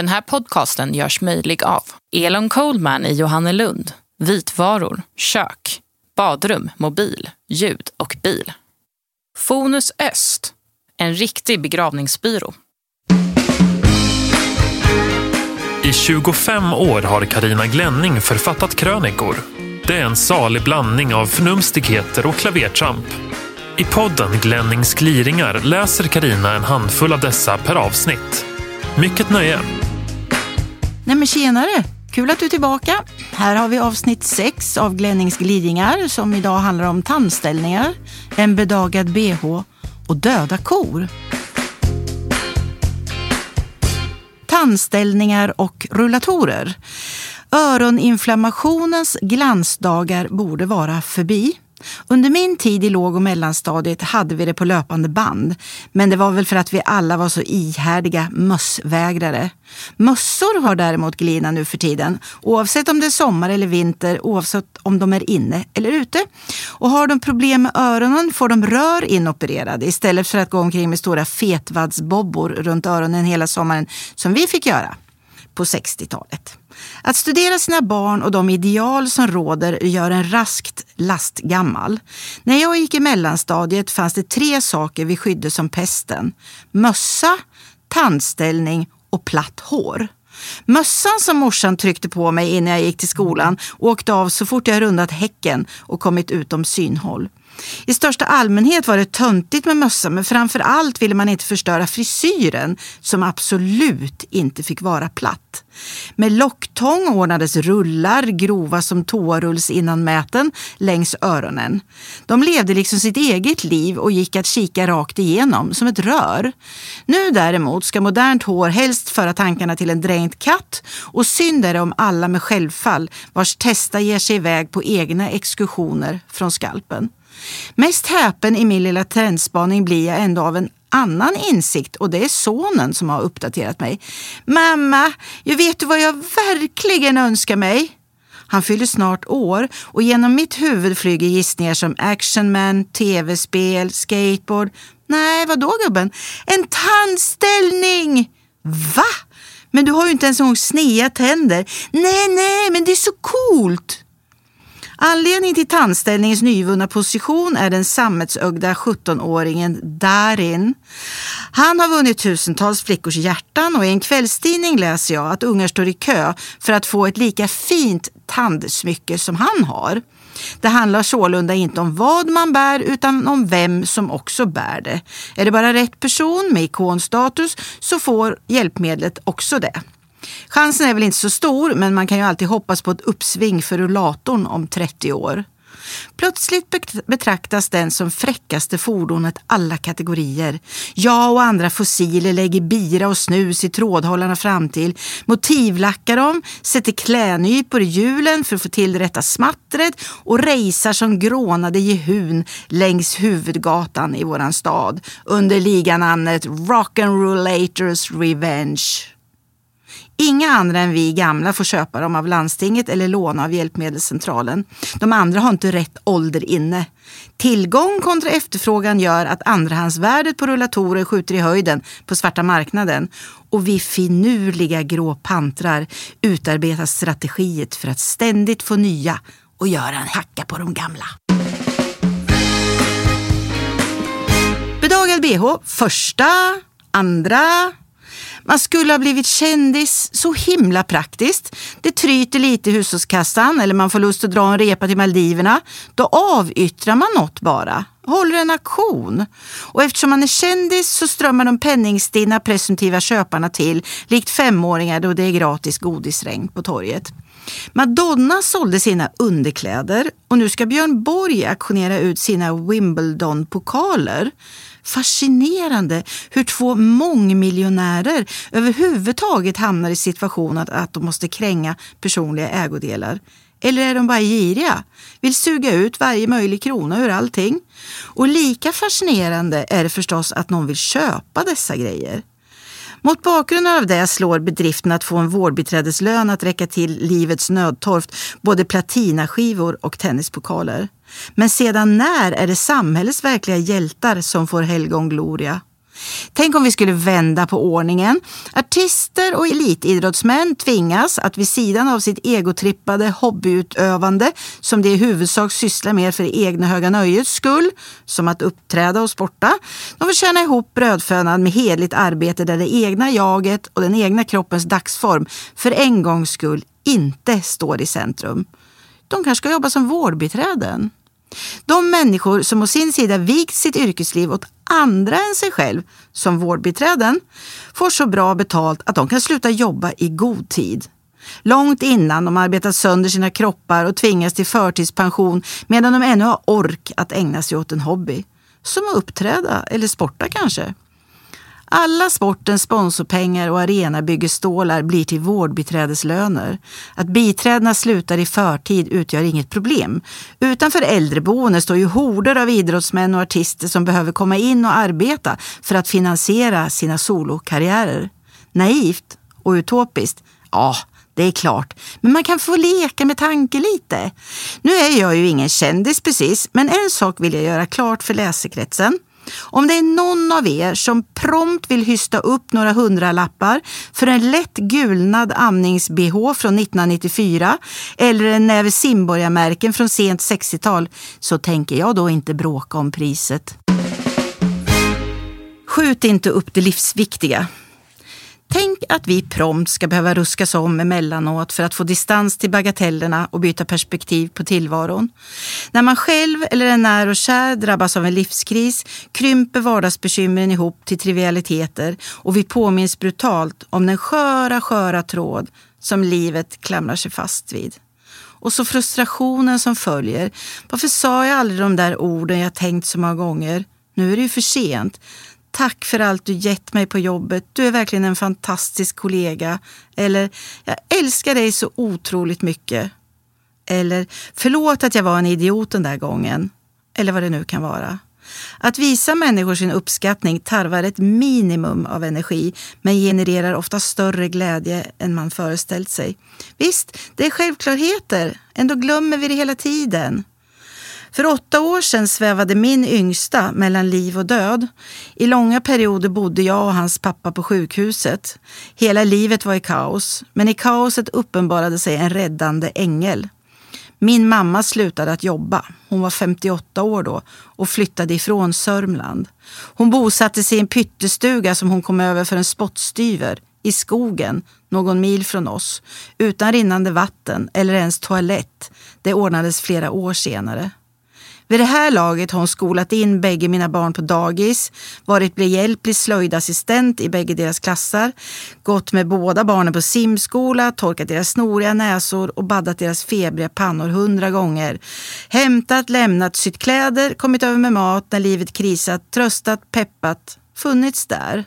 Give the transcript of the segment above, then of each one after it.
Den här podcasten görs möjlig av Elon Coldman i Johannelund, vitvaror, kök, badrum, mobil, ljud och bil. Fonus Öst, en riktig begravningsbyrå. I 25 år har Karina Glänning författat krönikor. Det är en salig blandning av förnumstigheter och klavertramp. I podden Glennings gliringar läser Karina en handfull av dessa per avsnitt. Mycket nöje! Nej men tjenare! Kul att du är tillbaka. Här har vi avsnitt 6 av Glennings gliringar som idag handlar om tandställningar, en bedagad bh och döda kor. Tandställningar och rullatorer. Öroninflammationens glansdagar borde vara förbi. Under min tid i låg och mellanstadiet hade vi det på löpande band. Men det var väl för att vi alla var så ihärdiga mössvägrare. Mössor har däremot glina nu för tiden, oavsett om det är sommar eller vinter, oavsett om de är inne eller ute. Och har de problem med öronen får de rör inopererade istället för att gå omkring med stora fetvaddsbobbor runt öronen hela sommaren som vi fick göra på 60-talet. Att studera sina barn och de ideal som råder gör en raskt lastgammal. När jag gick i mellanstadiet fanns det tre saker vi skydde som pesten. Mössa, tandställning och platt hår. Mössan som morsan tryckte på mig innan jag gick till skolan åkte av så fort jag rundat häcken och kommit utom synhåll. I största allmänhet var det töntigt med mössa men framför allt ville man inte förstöra frisyren som absolut inte fick vara platt. Med locktång ordnades rullar, grova som toarullsinnanmäten, längs öronen. De levde liksom sitt eget liv och gick att kika rakt igenom, som ett rör. Nu däremot ska modernt hår helst föra tankarna till en dränkt katt och synd är det om alla med självfall vars testa ger sig iväg på egna exkursioner från skalpen. Mest häpen i min lilla trendspaning blir jag ändå av en annan insikt och det är sonen som har uppdaterat mig. Mamma, jag vet du vad jag verkligen önskar mig? Han fyller snart år och genom mitt huvud flyger gissningar som actionman, tv-spel, skateboard. Nej, vad då gubben? En tandställning! Va? Men du har ju inte ens en gång snea tänder. Nej, nej, men det är så coolt! Anledningen till tandställningens nyvunna position är den sammetsögda 17-åringen Darin. Han har vunnit tusentals flickors hjärtan och i en kvällstidning läser jag att ungar står i kö för att få ett lika fint tandsmycke som han har. Det handlar sålunda inte om vad man bär utan om vem som också bär det. Är det bara rätt person med ikonstatus så får hjälpmedlet också det. Chansen är väl inte så stor, men man kan ju alltid hoppas på ett uppsving för rullatorn om 30 år. Plötsligt betraktas den som fräckaste fordonet alla kategorier. Jag och andra fossiler lägger bira och snus i trådhållarna fram till, motivlackar dem, sätter klädnypor i hjulen för att få till det rätta smattret och rejsar som grånade jehun längs huvudgatan i våran stad under liganamnet Rock'n'Rollators Revenge. Inga andra än vi gamla får köpa dem av landstinget eller låna av Hjälpmedelscentralen. De andra har inte rätt ålder inne. Tillgång kontra efterfrågan gör att andrahandsvärdet på rullatorer skjuter i höjden på svarta marknaden och vi finurliga grå pantrar utarbetar strategiet för att ständigt få nya och göra en hacka på de gamla. Bedagad bh, första, andra, man skulle ha blivit kändis, så himla praktiskt. Det tryter lite i hushållskassan eller man får lust att dra en repa till Maldiverna. Då avyttrar man något bara håller en auktion. Och eftersom man är kändis så strömmar de penningstinna presumtiva köparna till likt femåringar då det är gratis godisregn på torget. Madonna sålde sina underkläder och nu ska Björn Borg auktionera ut sina Wimbledon-pokaler. Fascinerande hur två mångmiljonärer överhuvudtaget hamnar i situationen att de måste kränga personliga ägodelar. Eller är de bara giriga? Vill suga ut varje möjlig krona ur allting? Och lika fascinerande är det förstås att någon vill köpa dessa grejer. Mot bakgrund av det slår bedriften att få en vårdbiträdeslön att räcka till livets nödtorft både platinaskivor och tennispokaler. Men sedan när är det samhällets verkliga hjältar som får helgon gloria? Tänk om vi skulle vända på ordningen. Artister och elitidrottsmän tvingas att vid sidan av sitt egotrippade hobbyutövande, som de i huvudsak sysslar med för det egna höga nöjets skull, som att uppträda och sporta, de får tjäna ihop brödfödan med hedligt arbete där det egna jaget och den egna kroppens dagsform för en gångs skull inte står i centrum. De kanske ska jobba som vårdbiträden. De människor som å sin sida vikt sitt yrkesliv åt andra än sig själv, som vårdbiträden, får så bra betalt att de kan sluta jobba i god tid. Långt innan de arbetat sönder sina kroppar och tvingas till förtidspension medan de ännu har ork att ägna sig åt en hobby. Som att uppträda eller sporta kanske. Alla sportens sponsorpengar och arenabyggestålar blir till vårdbiträdeslöner. Att biträdena slutar i förtid utgör inget problem. Utanför äldreboende står ju horder av idrottsmän och artister som behöver komma in och arbeta för att finansiera sina solokarriärer. Naivt och utopiskt? Ja, det är klart. Men man kan få leka med tanke lite. Nu är jag ju ingen kändis precis, men en sak vill jag göra klart för läsekretsen. Om det är någon av er som prompt vill hysta upp några hundralappar för en lätt gulnad amnings-bh från 1994 eller en näve simborgarmärken från sent 60-tal så tänker jag då inte bråka om priset. Skjut inte upp det livsviktiga. Tänk att vi prompt ska behöva ruskas om emellanåt för att få distans till bagatellerna och byta perspektiv på tillvaron. När man själv eller en när och kär drabbas av en livskris krymper vardagsbekymren ihop till trivialiteter och vi påminns brutalt om den sköra, sköra tråd som livet klamrar sig fast vid. Och så frustrationen som följer. Varför sa jag aldrig de där orden jag tänkt så många gånger? Nu är det ju för sent. Tack för allt du gett mig på jobbet. Du är verkligen en fantastisk kollega. Eller, jag älskar dig så otroligt mycket. Eller, förlåt att jag var en idiot den där gången. Eller vad det nu kan vara. Att visa människor sin uppskattning tarvar ett minimum av energi men genererar ofta större glädje än man föreställt sig. Visst, det är självklarheter. Ändå glömmer vi det hela tiden. För åtta år sedan svävade min yngsta mellan liv och död. I långa perioder bodde jag och hans pappa på sjukhuset. Hela livet var i kaos, men i kaoset uppenbarade sig en räddande ängel. Min mamma slutade att jobba. Hon var 58 år då och flyttade ifrån Sörmland. Hon bosatte sig i en pyttestuga som hon kom över för en spottstyver i skogen någon mil från oss utan rinnande vatten eller ens toalett. Det ordnades flera år senare. Vid det här laget har hon skolat in bägge mina barn på dagis, varit behjälplig slöjdassistent i bägge deras klasser, gått med båda barnen på simskola, torkat deras snoriga näsor och baddat deras febriga pannor hundra gånger. Hämtat, lämnat, sytt kläder, kommit över med mat när livet krisat, tröstat, peppat, funnits där.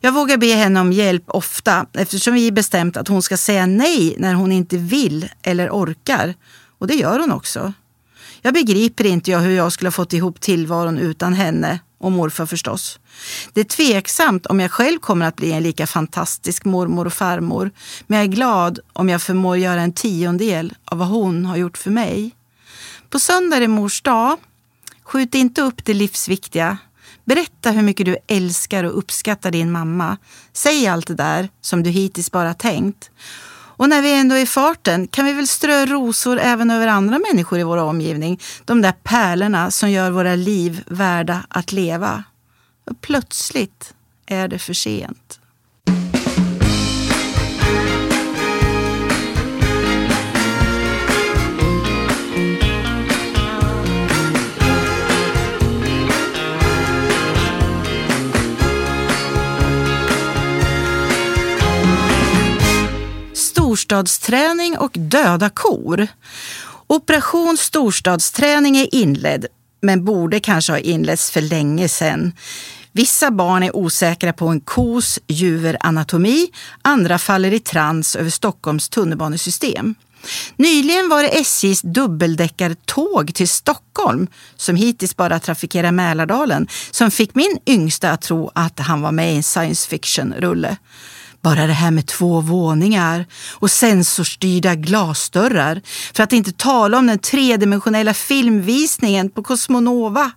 Jag vågar be henne om hjälp ofta eftersom vi bestämt att hon ska säga nej när hon inte vill eller orkar. Och det gör hon också. Jag begriper inte jag hur jag skulle ha fått ihop tillvaron utan henne och morfar förstås. Det är tveksamt om jag själv kommer att bli en lika fantastisk mormor och farmor. Men jag är glad om jag förmår göra en tiondel av vad hon har gjort för mig. På söndag är mors dag. Skjut inte upp det livsviktiga. Berätta hur mycket du älskar och uppskattar din mamma. Säg allt det där som du hittills bara tänkt. Och när vi ändå är i farten kan vi väl strö rosor även över andra människor i vår omgivning. De där pärlorna som gör våra liv värda att leva. Och plötsligt är det för sent. Storstadsträning och döda kor. Operation storstadsträning är inledd, men borde kanske ha inletts för länge sedan. Vissa barn är osäkra på en kos juveranatomi, andra faller i trans över Stockholms tunnelbanesystem. Nyligen var det SJs dubbeldäckartåg till Stockholm, som hittills bara trafikerar Mälardalen, som fick min yngsta att tro att han var med i en science fiction-rulle. Bara det här med två våningar och sensorstyrda glasdörrar. För att inte tala om den tredimensionella filmvisningen på Cosmonova.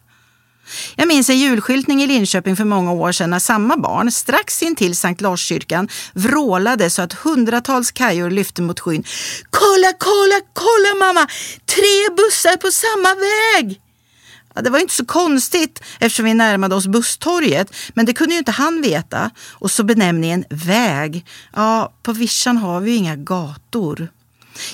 Jag minns en julskyltning i Linköping för många år sedan när samma barn strax intill Sankt Larskyrkan vrålade så att hundratals kajor lyfte mot skyn. Kolla, kolla, kolla mamma! Tre bussar på samma väg! Ja, det var inte så konstigt eftersom vi närmade oss busstorget, men det kunde ju inte han veta. Och så benämningen väg. Ja, på vischan har vi ju inga gator.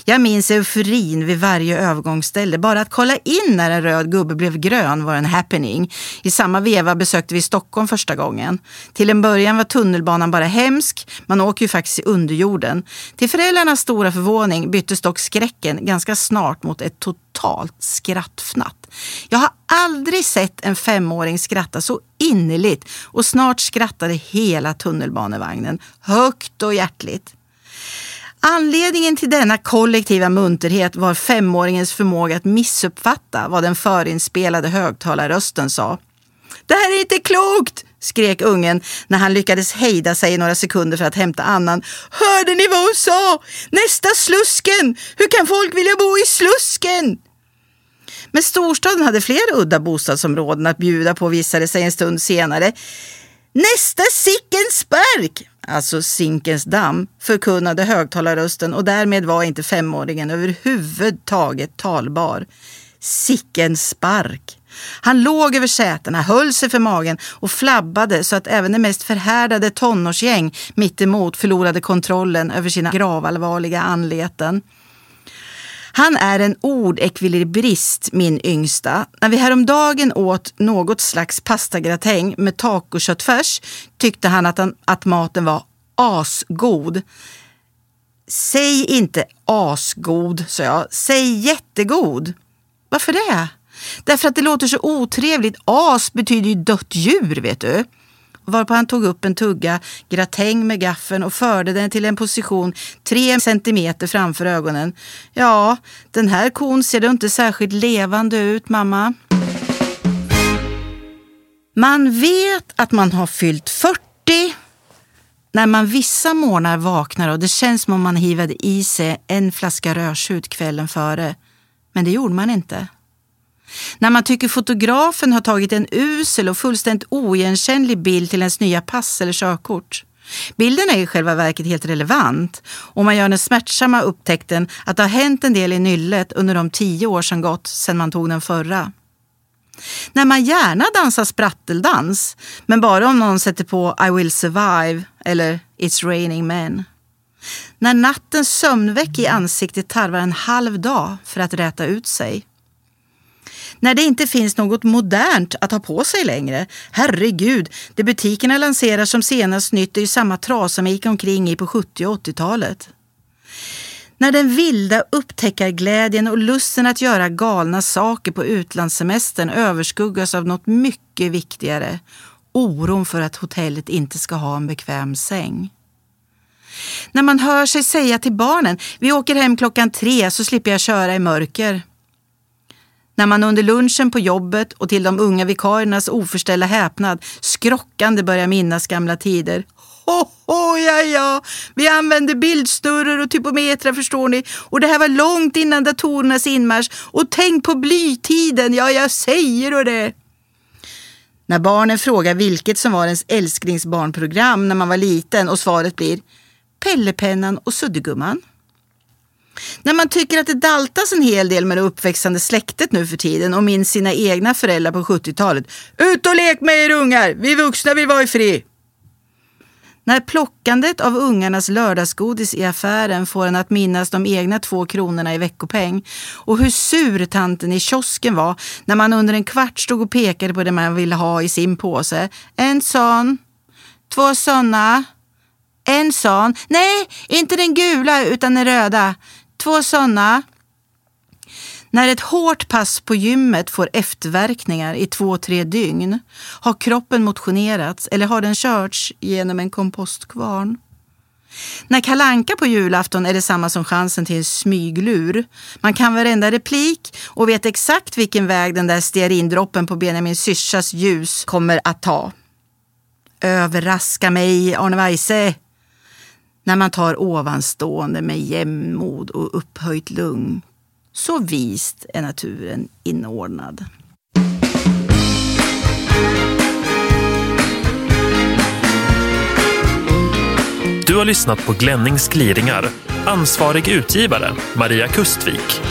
Jag minns euforin vid varje övergångsställe. Bara att kolla in när en röd gubbe blev grön var en happening. I samma veva besökte vi Stockholm första gången. Till en början var tunnelbanan bara hemsk. Man åker ju faktiskt i underjorden. Till föräldrarnas stora förvåning byttes dock skräcken ganska snart mot ett totalt skrattfnatt. Jag har aldrig sett en femåring skratta så innerligt och snart skrattade hela tunnelbanevagnen högt och hjärtligt. Anledningen till denna kollektiva munterhet var femåringens förmåga att missuppfatta vad den förinspelade högtalarrösten sa. Det här är inte klokt! skrek ungen när han lyckades hejda sig i några sekunder för att hämta annan. Hörde ni vad hon sa? Nästa Slusken! Hur kan folk vilja bo i Slusken? Men storstaden hade flera udda bostadsområden att bjuda på visade sig en stund senare. Nästa Sickens spark! Alltså Zinkens damm, förkunnade högtalarrösten och därmed var inte femåringen överhuvudtaget talbar. Sicken spark! Han låg över sätena, höll sig för magen och flabbade så att även det mest förhärdade tonårsgäng mittemot förlorade kontrollen över sina gravallvarliga anleten. Han är en ordekvilibrist, min yngsta. När vi häromdagen åt något slags pastagratäng med tacoköttfärs tyckte han att, han att maten var asgod. Säg inte asgod, sa jag. Säg jättegod. Varför det? Därför att det låter så otrevligt. As betyder ju dött djur, vet du varpå han tog upp en tugga gratäng med gaffeln och förde den till en position tre centimeter framför ögonen. Ja, den här kon ser då inte särskilt levande ut, mamma. Man vet att man har fyllt 40 när man vissa morgnar vaknar och det känns som om man hivade i sig en flaska rödtjut kvällen före. Men det gjorde man inte. När man tycker fotografen har tagit en usel och fullständigt oigenkännlig bild till ens nya pass eller körkort. Bilden är i själva verket helt relevant och man gör den smärtsamma upptäckten att det har hänt en del i nyllet under de tio år som gått sedan man tog den förra. När man gärna dansar spratteldans, men bara om någon sätter på I will survive eller It's raining men. När nattens sömnveck i ansiktet tarvar en halv dag för att räta ut sig. När det inte finns något modernt att ha på sig längre. Herregud, det butikerna lanserar som senast nytt är ju samma trasa man gick omkring i på 70 och 80-talet. När den vilda upptäckarglädjen och lusten att göra galna saker på utlandssemestern överskuggas av något mycket viktigare. Oron för att hotellet inte ska ha en bekväm säng. När man hör sig säga till barnen, vi åker hem klockan tre så slipper jag köra i mörker. När man under lunchen på jobbet och till de unga vikariernas oförställda häpnad skrockande börjar minnas gamla tider. Ho, ho, ja, ja. Vi använde bildsnurror och typometrar förstår ni. Och det här var långt innan datorernas inmarsch. Och tänk på blytiden, ja jag säger och det. När barnen frågar vilket som var ens älsklingsbarnprogram när man var liten och svaret blir Pellepennan och Suddgumman. När man tycker att det daltas en hel del med det uppväxande släktet nu för tiden och minns sina egna föräldrar på 70-talet. Ut och lek med er ungar! Vi vuxna vill vara i fri! När plockandet av ungarnas lördagsgodis i affären får en att minnas de egna två kronorna i veckopeng och hur sur tanten i kiosken var när man under en kvart stod och pekade på det man ville ha i sin påse. En sån, två såna, en sån. Nej, inte den gula utan den röda. Två sådana. När ett hårt pass på gymmet får efterverkningar i två, tre dygn har kroppen motionerats eller har den körts genom en kompostkvarn. När kalanka på julafton är det samma som chansen till en smyglur. Man kan varenda replik och vet exakt vilken väg den där stearindroppen på Benjamin Syrsas ljus kommer att ta. Överraska mig, Arne Weise! när man tar ovanstående med jämnmod och upphöjt lugn. Så vist är naturen inordnad. Du har lyssnat på Glennings gliringar. Ansvarig utgivare, Maria Kustvik.